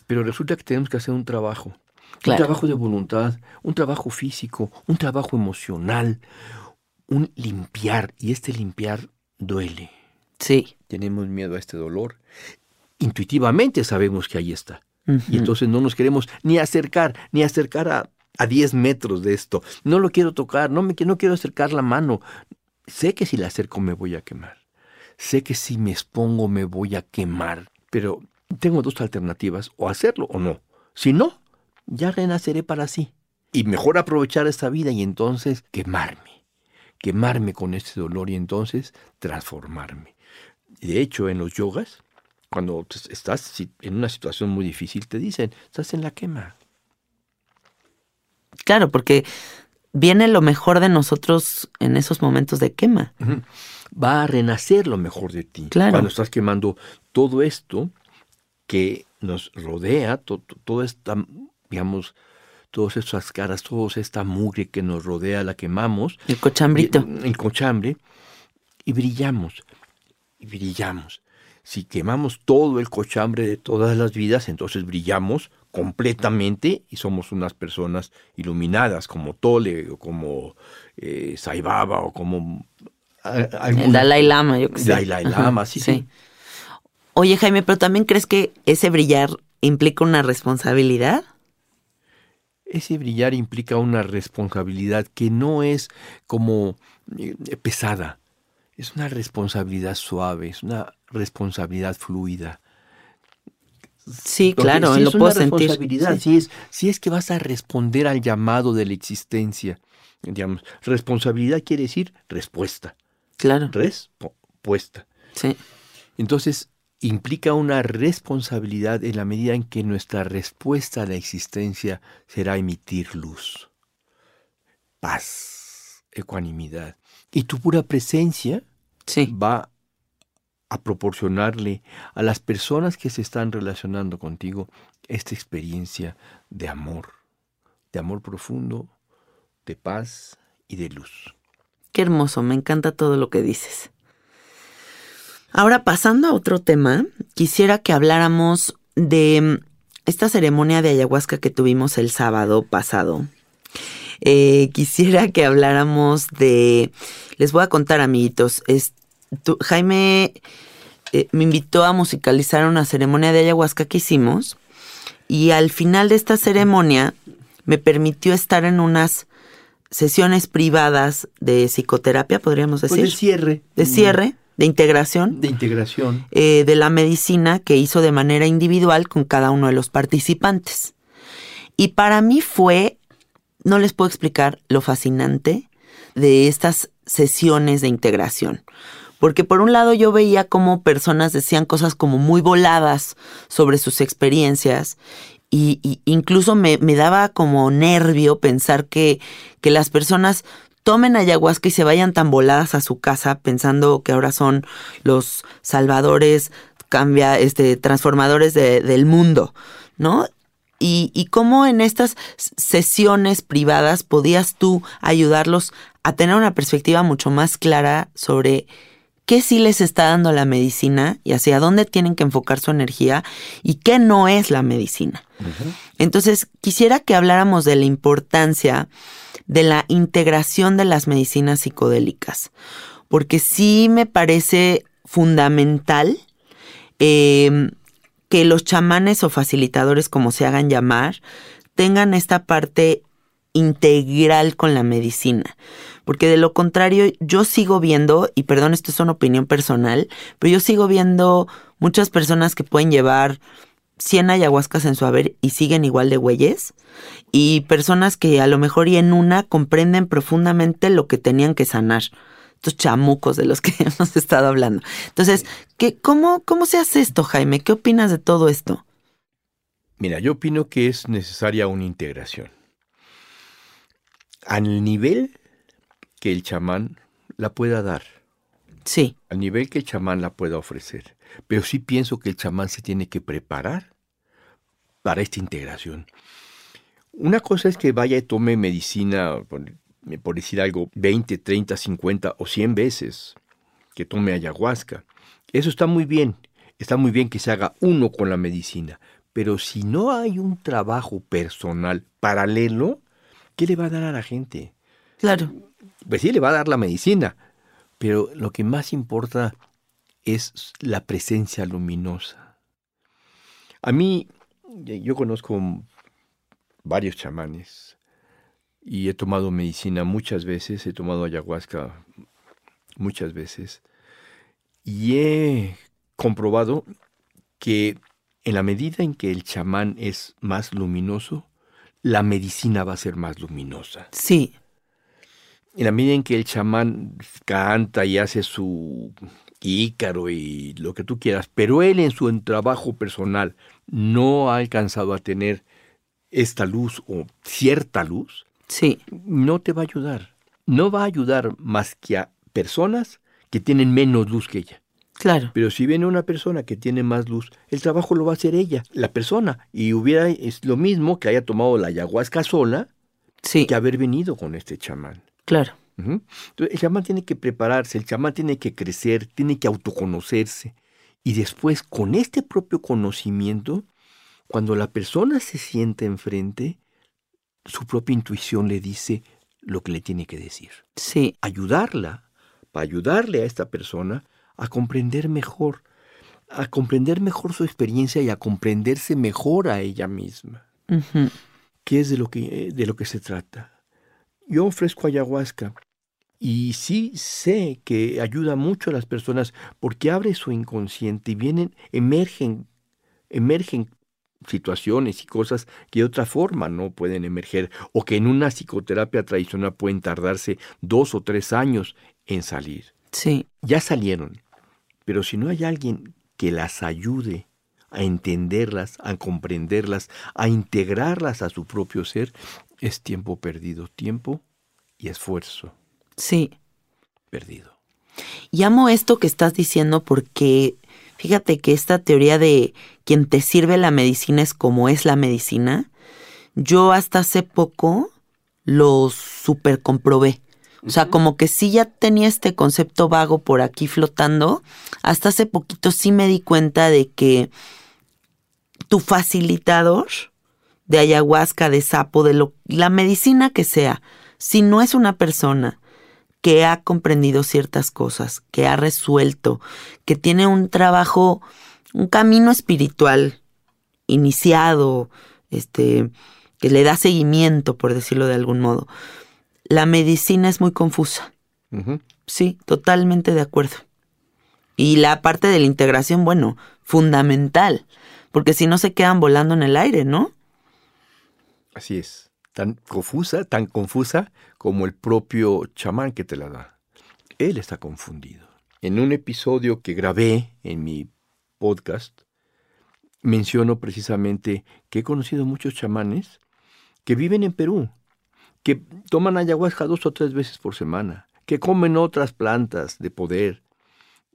Pero resulta que tenemos que hacer un trabajo. Claro. Un trabajo de voluntad, un trabajo físico, un trabajo emocional, un limpiar y este limpiar duele. Sí. Tenemos miedo a este dolor. Intuitivamente sabemos que ahí está. Y entonces no nos queremos ni acercar, ni acercar a, a 10 metros de esto. No lo quiero tocar, no, me, no quiero acercar la mano. Sé que si la acerco me voy a quemar. Sé que si me expongo me voy a quemar. Pero tengo dos alternativas, o hacerlo o no. Si no, ya renaceré para sí. Y mejor aprovechar esta vida y entonces quemarme. Quemarme con este dolor y entonces transformarme. De hecho, en los yogas, cuando estás en una situación muy difícil, te dicen, estás en la quema. Claro, porque viene lo mejor de nosotros en esos momentos de quema. Va a renacer lo mejor de ti. Claro. Cuando estás quemando todo esto que nos rodea, to- to- toda esta, digamos, todas estas caras, toda esta mugre que nos rodea, la quemamos. El cochambrito. y- El cochambre. Y brillamos. Y brillamos. Si quemamos todo el cochambre de todas las vidas, entonces brillamos completamente y somos unas personas iluminadas, como Tole, o como eh, Sai Baba, o como El Dalai Lama, yo qué sé. Dalai Lama, sí, sí. Oye, Jaime, pero también crees que ese brillar implica una responsabilidad? Ese brillar implica una responsabilidad que no es como eh, pesada, es una responsabilidad suave, es una responsabilidad fluida. Sí, claro, sí lo es una puedo sentir. responsabilidad, Sí. si es, si es que vas a responder al llamado de la existencia. Digamos, responsabilidad quiere decir respuesta, Claro, respuesta. sí. Entonces, implica una responsabilidad en la medida en que nuestra respuesta a la existencia será emitir luz, paz, ecuanimidad. Y tu pura presencia Sí, va a proporcionarle a las personas que se están relacionando contigo esta experiencia de amor, de amor profundo, de paz y de luz. qué hermoso, me encanta todo lo que dices. Ahora, pasando a otro tema, quisiera que habláramos de mm, esta ceremonia de ayahuasca que tuvimos el sábado pasado. Eh, quisiera que habláramos de... Les voy a contar, amiguitos. Es, tú- Jaime eh, me invitó a musicalizar una ceremonia de ayahuasca que hicimos y al final de esta ceremonia me permitió estar en unas sesiones privadas de psicoterapia, podríamos Pues decir, de cierre. de cierre, de integración De integración. eh, de la medicina que hizo de manera individual con cada uno de los participantes. Y para mí fue, no les puedo explicar lo fascinante de estas sesiones de integración. Porque por un lado yo veía como personas decían cosas como muy voladas sobre sus experiencias y, incluso me, me daba como nervio pensar que, que las personas tomen ayahuasca y se vayan tan voladas a su casa pensando que ahora son los salvadores, cambia, este, transformadores de- del mundo, ¿no? Y, y cómo en estas sesiones privadas podías tú ayudarlos a tener una perspectiva mucho más clara sobre qué sí les está dando la medicina y hacia dónde tienen que enfocar su energía y qué no es la medicina. Entonces, quisiera que habláramos de la importancia de la integración de las medicinas psicodélicas, porque sí me parece fundamental eh, que los chamanes o facilitadores, como se hagan llamar, tengan esta parte integral con la medicina. Porque de lo contrario, yo sigo viendo, y perdón, esto es una opinión personal, pero yo sigo viendo muchas personas que pueden llevar 100 ayahuascas en su haber y siguen igual de güeyes, y personas que a lo mejor y en una comprenden profundamente lo que tenían que sanar. Estos chamucos de los que [LAUGHS] hemos estado hablando. Entonces, ¿qué, cómo, ¿cómo se hace esto, Jaime? ¿Qué opinas de todo esto? Mira, yo opino que es necesaria una integración. Al nivel que el chamán la pueda dar, Sí, al nivel que el chamán la pueda ofrecer. Pero sí pienso que el chamán se tiene que preparar para esta integración. Una cosa es que vaya y tome medicina, por, por decir algo, 20, 30, 50 o 100 veces, que tome ayahuasca. Eso está muy bien, está muy bien que se haga uno con la medicina, pero si no hay un trabajo personal paralelo, ¿qué le va a dar a la gente? Claro. Pues sí, le va a dar la medicina, pero lo que más importa es la presencia luminosa. A mí, yo conozco varios chamanes y he tomado medicina muchas veces, he tomado ayahuasca muchas veces y he comprobado que en la medida en que el chamán es más luminoso, la medicina va a ser más luminosa. Sí. En la medida en que el chamán canta y hace su ícaro y lo que tú quieras, pero él en su trabajo personal no ha alcanzado a tener esta luz o cierta luz, sí. no te va a ayudar. No va a ayudar más que a personas que tienen menos luz que ella. Claro. Pero si viene una persona que tiene más luz, el trabajo lo va a hacer ella, la persona. Y hubiera es lo mismo que haya tomado la ayahuasca sola sí. que haber venido con este chamán. Claro. Entonces, el chamán tiene que prepararse, el chamán tiene que crecer, tiene que autoconocerse. Y después, con este propio conocimiento, cuando la persona se siente enfrente, su propia intuición le dice lo que le tiene que decir. Sí. Ayudarla, para ayudarle a esta persona a comprender mejor, a comprender mejor su experiencia y a comprenderse mejor a ella misma. ¿Qué es de lo que, de lo que se trata? Yo ofrezco ayahuasca y sí sé que ayuda mucho a las personas porque abre su inconsciente y vienen, emergen, emergen situaciones y cosas que de otra forma no pueden emerger o que en una psicoterapia tradicional pueden tardarse dos o tres años en salir. Sí. Ya salieron, pero si no hay alguien que las ayude a entenderlas, a comprenderlas, a integrarlas a su propio ser, es tiempo perdido, tiempo y esfuerzo. Sí. Perdido. Y amo esto que estás diciendo porque fíjate que esta teoría de quien te sirve la medicina es como es la medicina, yo hasta hace poco lo super comprobé. O sea, como que sí ya tenía este concepto vago por aquí flotando. Hasta hace poquito sí me di cuenta de que tu facilitador de ayahuasca, de sapo, de lo, la medicina que sea, si no es una persona que ha comprendido ciertas cosas, que ha resuelto, que tiene un trabajo, un camino espiritual iniciado, este, que le da seguimiento, por decirlo de algún modo, la medicina es muy confusa. Sí, totalmente de acuerdo. Y la parte de la integración, bueno, fundamental, porque si no se quedan volando en el aire, ¿no? Así es, tan confusa, tan confusa como el propio chamán que te la da. Él está confundido. En un episodio que grabé en mi podcast, menciono precisamente que he conocido muchos chamanes que viven en Perú, que toman ayahuasca dos o tres veces por semana, que comen otras plantas de poder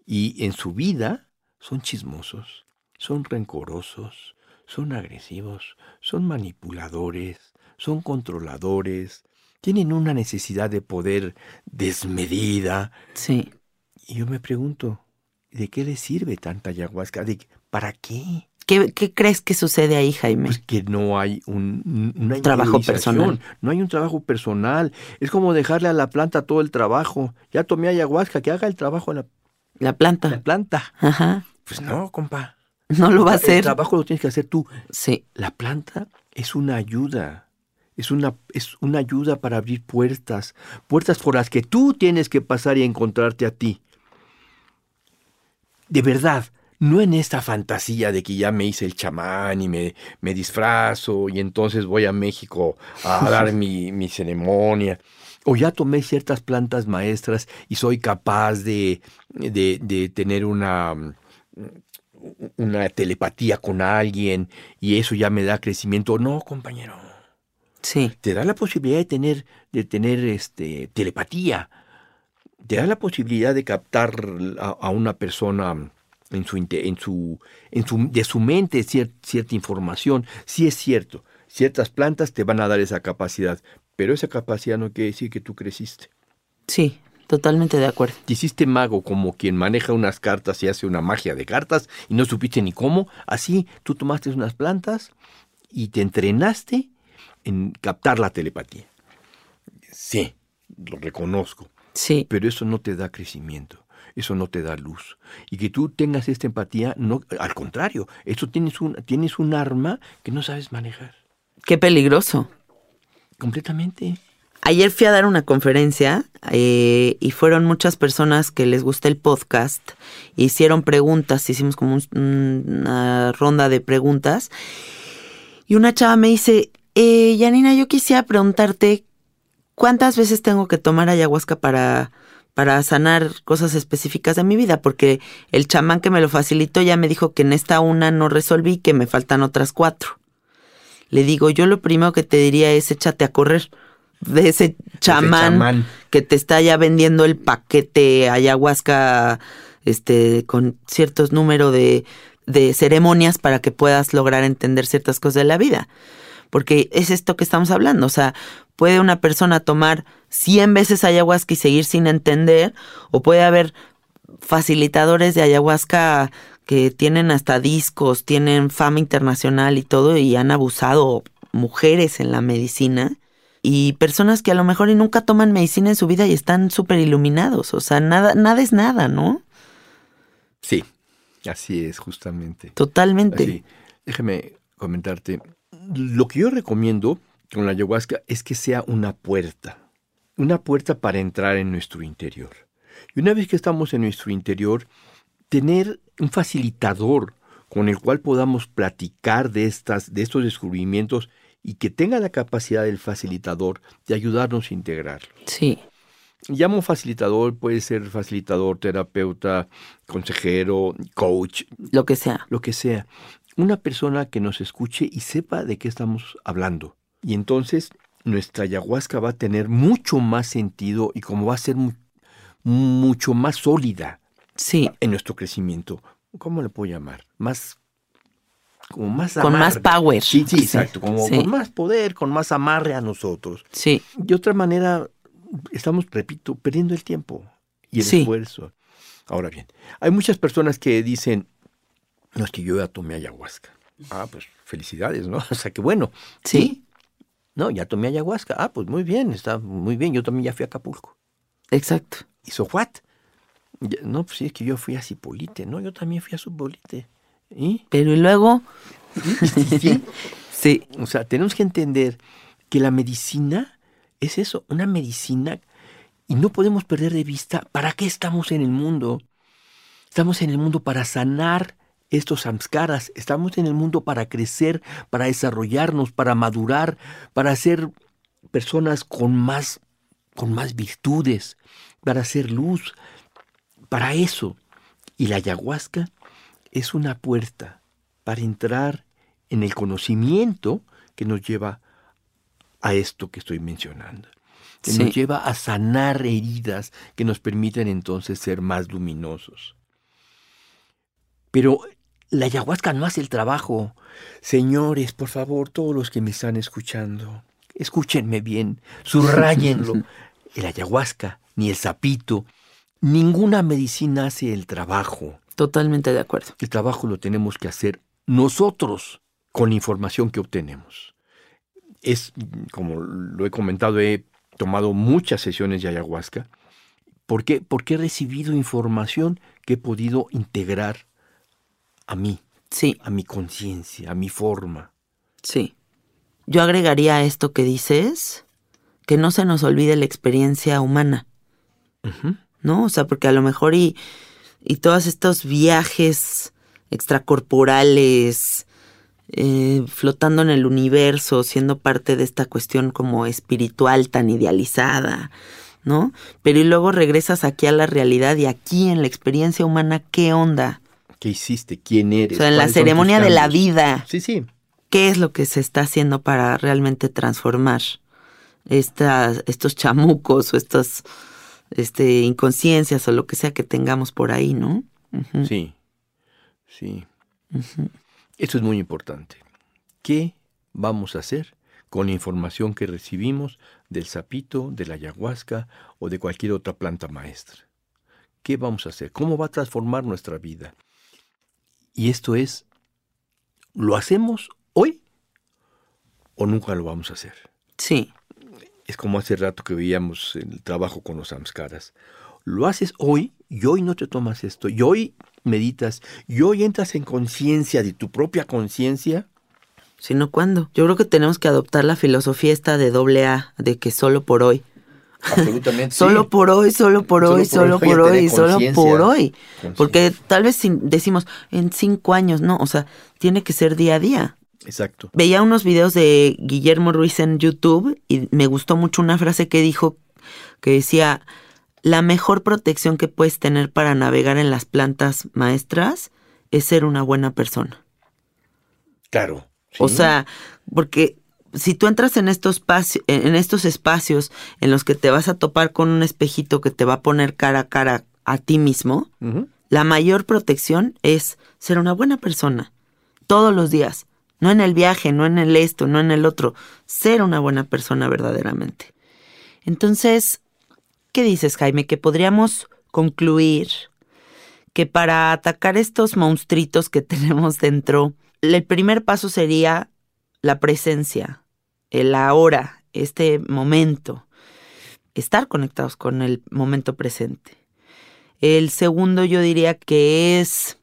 y en su vida son chismosos, son rencorosos, son agresivos, son manipuladores, son controladores, tienen una necesidad de poder desmedida. Sí. Y yo me pregunto, ¿de qué les sirve tanta ayahuasca? ¿De, ¿Para qué? ¿Qué, ¿Qué, crees que sucede ahí, Jaime? Pues que no hay un trabajo personal. No hay un trabajo personal. Es como dejarle a la planta todo el trabajo. Ya tomé ayahuasca, que haga el trabajo en la, la planta. La planta. Ajá. Pues no, compa. No lo va a hacer. El trabajo lo tienes que hacer tú. Sí. La planta es una ayuda. Es una, es una ayuda para abrir puertas. Puertas por las que tú tienes que pasar y encontrarte a ti. De verdad, no en esta fantasía de que ya me hice el chamán y me, me disfrazo y entonces voy a México a [LAUGHS] dar mi, mi ceremonia. O ya tomé ciertas plantas maestras y soy capaz de, de, de tener una, una telepatía con alguien y eso ya me da crecimiento. No, compañero. Sí. Te da la posibilidad de tener, de tener este, telepatía. Te da la posibilidad de captar a, a una persona en su, en su, en su, de su mente cier, cierta información. Sí es cierto, ciertas plantas te van a dar esa capacidad, pero esa capacidad no quiere decir que tú creciste. Sí, totalmente de acuerdo. Te hiciste mago como quien maneja unas cartas y hace una magia de cartas y no supiste ni cómo. Así tú tomaste unas plantas y te entrenaste en captar la telepatía. Sí, lo reconozco, Sí, pero eso no te da crecimiento, eso no te da luz. Y que tú tengas esta empatía, no, al contrario, esto tienes un, tienes un arma que no sabes manejar. qué peligroso. Completamente. Ayer fui a dar una conferencia eh, y fueron muchas personas que les gusta el podcast. Hicieron preguntas, hicimos como un- una ronda de preguntas. Y una chava me dice, eh, Yanina, yo quisiera preguntarte cuántas veces tengo que tomar ayahuasca para, para sanar cosas específicas de mi vida, porque el chamán que me lo facilitó ya me dijo que en esta una no resolví, que me faltan otras cuatro. Le digo, yo lo primero que te diría es échate a correr de ese chamán, chamán. que te está ya vendiendo el paquete ayahuasca este con ciertos número de, de ceremonias para que puedas lograr entender ciertas cosas de la vida. Porque es esto que estamos hablando. O sea, puede una persona tomar 100 veces ayahuasca y seguir sin entender, o puede haber facilitadores de ayahuasca que tienen hasta discos, tienen fama internacional y todo, y han abusado mujeres en la medicina. Y personas que a lo mejor y nunca toman medicina en su vida y están súper iluminados. O sea, nada, nada es nada, ¿no? Sí, así es, justamente. Totalmente. Así, déjame comentarte. Lo que yo recomiendo con la ayahuasca es que sea una puerta. Una puerta para entrar en nuestro interior. Y una vez que estamos en nuestro interior, tener un facilitador con el cual podamos platicar de, estas, de estos descubrimientos y que tenga la capacidad del facilitador de ayudarnos a integrarlos. Sí, Llamo facilitador, puede ser facilitador, terapeuta, consejero, coach, lo que sea. lo que sea. Una persona que nos escuche y sepa de qué estamos hablando. Y entonces nuestra ayahuasca va a tener mucho más sentido y como va a ser mu- mucho más sólida Sí, en nuestro crecimiento. ¿Cómo le puedo llamar? Más como más Con más power. Sí, sí, exacto, como sí. con más poder, con más amarre a nosotros. sí, De otra manera, estamos, repito, perdiendo el tiempo y el Sí. esfuerzo. Ahora bien, hay muchas personas que dicen, no es que yo ya tomé ayahuasca. Ah, pues felicidades, ¿no? [LAUGHS] O sea, que bueno. Sí. No, ya tomé ayahuasca. Ah, pues muy bien, está muy bien. Yo también ya fui a Acapulco. exacto. ¿Y so what? No, pues sí, es que yo fui a Cipolite. No, yo también fui a Cipolite. ¿Y? Pero y luego, Sí. [LAUGHS] sí, O sea, tenemos que entender que la medicina es eso, una medicina, y no podemos perder de vista para qué estamos en el mundo. Estamos en el mundo para sanar estos samskaras, estamos en el mundo para crecer, para desarrollarnos, para madurar, para ser personas con más, con más virtudes, para hacer luz, para eso. Y la ayahuasca es una puerta para entrar en el conocimiento que nos lleva a esto que estoy mencionando. Que Sí. nos lleva a sanar heridas que nos permiten entonces ser más luminosos. Pero la ayahuasca no hace el trabajo. Señores, por favor, todos los que me están escuchando, escúchenme bien, subrayenlo. [LAUGHS] El ayahuasca, ni el sapito, ninguna medicina hace el trabajo. Totalmente de acuerdo. El trabajo lo tenemos que hacer nosotros con la información que obtenemos. Es, como lo he comentado, he tomado muchas sesiones de ayahuasca. ¿Por qué? Porque he recibido información que he podido integrar a mí, Sí, a mi conciencia, a mi forma. sí. Yo agregaría a esto que dices, que no se nos olvide la experiencia humana. ¿no? O sea, porque a lo mejor y, y todos estos viajes extracorporales, eh, flotando en el universo, siendo parte de esta cuestión como espiritual tan idealizada, ¿no? Pero y luego regresas aquí a la realidad y aquí en la experiencia humana, ¿qué onda? ¿Qué hiciste? ¿Quién O eres? sea, en la ¿Cuáles son tus ceremonia de la vida, Sí, sí. ¿qué es lo que se está haciendo para realmente transformar estas, estos chamucos o estas este, inconsciencias o lo que sea que tengamos por ahí, ¿no? Sí, sí. Esto es muy importante. ¿Qué vamos a hacer con la información que recibimos del sapito, de la ayahuasca o de cualquier otra planta maestra? ¿Qué vamos a hacer? ¿Cómo va a transformar nuestra vida? Y esto es, ¿lo hacemos hoy o nunca lo vamos a hacer? Sí, Es como hace rato que veíamos el trabajo con los samskaras. Lo haces hoy y hoy no te tomas esto. Y hoy meditas y hoy entras en conciencia de tu propia conciencia. Sino cuándo. Yo creo que tenemos que adoptar la filosofía esta de doble A, de que solo por hoy. Absolutamente. [LAUGHS] Solo por hoy, solo por Solo hoy, por solo hoy, por tener hoy, y solo por hoy. Porque tal vez decimos en cinco años, no, o sea, tiene que ser día a día. Exacto. Veía unos videos de Guillermo Ruiz en YouTube y me gustó mucho una frase que dijo que decía, la mejor protección que puedes tener para navegar en las plantas maestras es ser una buena persona. Claro. O sea, porque si tú entras en estos, en estos espacios en los que te vas a topar con un espejito que te va a poner cara a cara a ti mismo, la mayor protección es ser una buena persona todos los días. No en el viaje, no en el esto, no en el otro. Ser una buena persona verdaderamente. Entonces, ¿qué dices, Jaime? Que podríamos concluir que para atacar estos monstruitos que [LAUGHS] tenemos dentro, el primer paso sería la presencia, el ahora, este momento, estar conectados con el momento presente. El segundo yo diría que es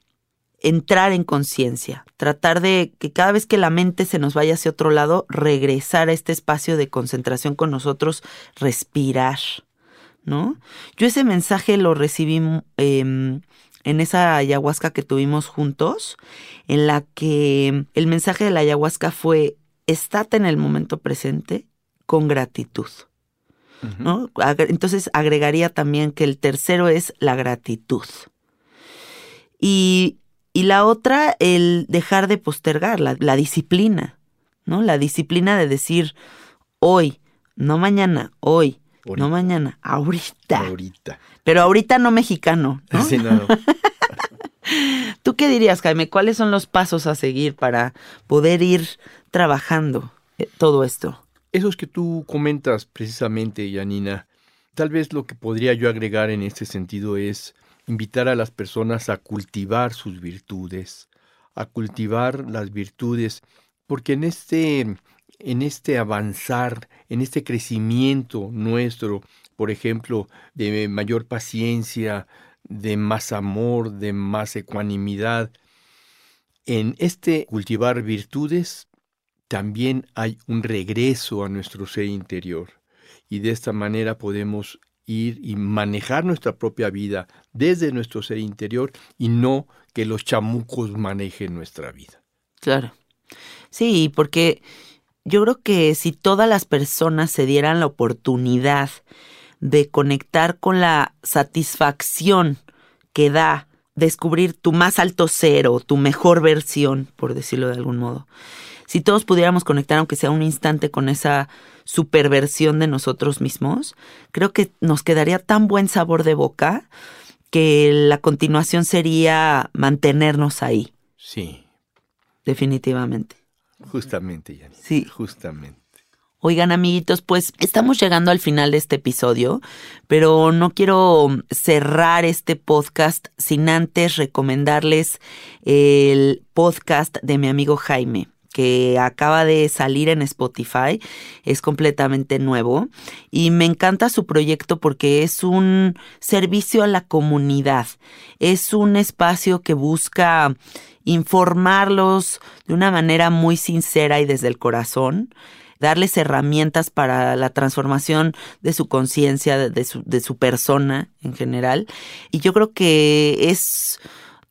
entrar en conciencia, tratar de que cada vez que la mente se nos vaya hacia otro lado, regresar a este espacio de concentración con nosotros, respirar, ¿no? Yo ese mensaje lo recibí eh, en esa ayahuasca que tuvimos juntos, en la que el mensaje de la ayahuasca fue, estate en el momento presente con gratitud. ¿no? Entonces agregaría también que el tercero es la gratitud. Y, y la otra, el dejar de postergar, la, la disciplina, ¿no? La disciplina de decir hoy, no mañana, hoy, Ahorita. no mañana, ahorita. Ahorita. Pero ahorita no mexicano, ¿no? Sí, no, no. [LAUGHS] ¿Tú qué dirías, Jaime? ¿Cuáles son los pasos a seguir para poder ir trabajando eh, todo esto? Esos que tú comentas precisamente, Yanina, tal vez lo que podría yo agregar en este sentido es invitar a las personas a cultivar sus virtudes, a cultivar las virtudes, porque en este, en este avanzar, en este crecimiento nuestro, por ejemplo, de mayor paciencia, de más amor, de más ecuanimidad, en este cultivar virtudes también hay un regreso a nuestro ser interior. Y de esta manera podemos ir y manejar nuestra propia vida desde nuestro ser interior y no que los chamucos manejen nuestra vida. Claro. Sí, porque yo creo que si todas las personas se dieran la oportunidad de conectar con la satisfacción que da descubrir tu más alto cero, tu mejor versión, por decirlo de algún modo. Si todos pudiéramos conectar, aunque sea un instante, con esa superversión de nosotros mismos, creo que nos quedaría tan buen sabor de boca que la continuación sería mantenernos ahí, Sí, definitivamente. justamente, Yanina. Sí. Justamente. Oigan, amiguitos, pues estamos llegando al final de este episodio, pero no quiero cerrar este podcast sin antes recomendarles el podcast de mi amigo Jaime que acaba de salir en Spotify, es completamente nuevo y me encanta su proyecto porque es un servicio a la comunidad, es un espacio que busca informarlos de una manera muy sincera y desde el corazón darles herramientas para la transformación de su conciencia, de, su, de su persona en general. Y yo creo que es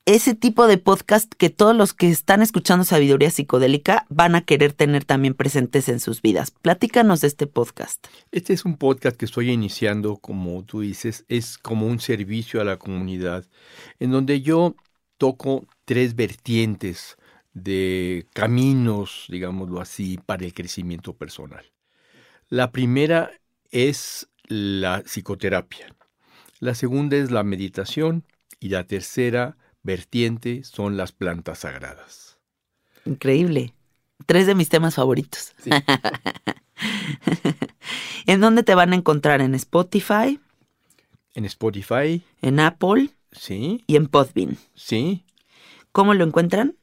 ese tipo de podcast que todos los que están escuchando sabiduría psicodélica van a querer tener también presentes en sus vidas. Platícanos de este podcast. Este es un podcast que estoy iniciando, como tú dices, es como un servicio a la comunidad, en donde yo toco tres vertientes de caminos, digámoslo así, para el crecimiento personal. La primera es la psicoterapia, la segunda es la meditación y la tercera vertiente son las plantas sagradas. Increíble. Tres de mis temas favoritos. Sí. [LAUGHS] ¿En dónde te van a encontrar? En Spotify, En Spotify, en Apple sí, y en Podbean. sí, ¿Cómo lo encuentran?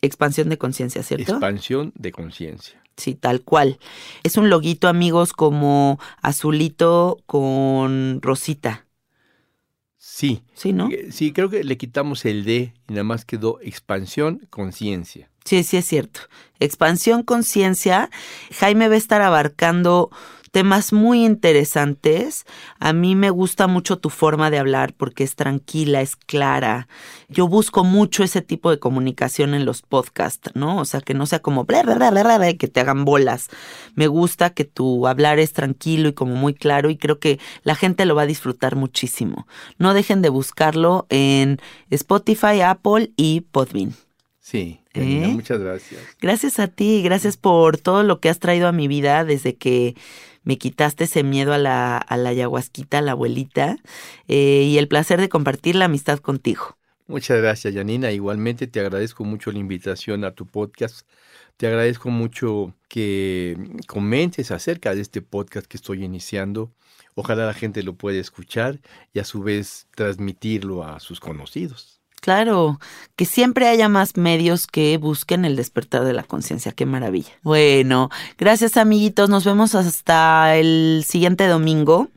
Expansión de conciencia, ¿cierto? Expansión de conciencia. Sí, tal cual. Es un loguito, amigos, como azulito con rosita. Sí. Sí, ¿no? Eh, Sí, creo que le quitamos el D y nada más quedó expansión, conciencia. Sí, sí es cierto. Expansión conciencia. Jaime va a estar abarcando temas muy interesantes. A mí me gusta mucho tu forma de hablar porque es tranquila, es clara. Yo busco mucho ese tipo de comunicación en los podcasts, ¿no? O sea, que no sea como bla, bla, bla, que te hagan bolas. Me gusta que tu hablar es tranquilo y como muy claro y creo que la gente lo va a disfrutar muchísimo. No dejen de buscarlo en Spotify, Apple y Podbean. Sí, ¿Eh? muchas gracias. Gracias a ti, gracias por todo lo que has traído a mi vida desde que me quitaste ese miedo a la, a la ayahuasquita, a la abuelita, eh, y el placer de compartir la amistad contigo. Muchas gracias, Janina. Igualmente te agradezco mucho la invitación a tu podcast. Te agradezco mucho que comentes acerca de este podcast que estoy iniciando. Ojalá la gente lo pueda escuchar y a su vez transmitirlo a sus conocidos. Claro, que siempre haya más medios que busquen el despertar de la conciencia. Qué maravilla. Bueno, gracias amiguitos. Nos vemos hasta el siguiente domingo.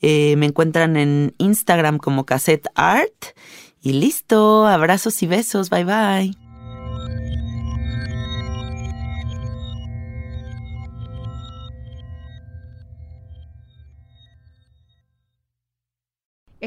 Eh, me encuentran en Instagram como Cassette Art. Y listo. Abrazos y besos. Bye bye.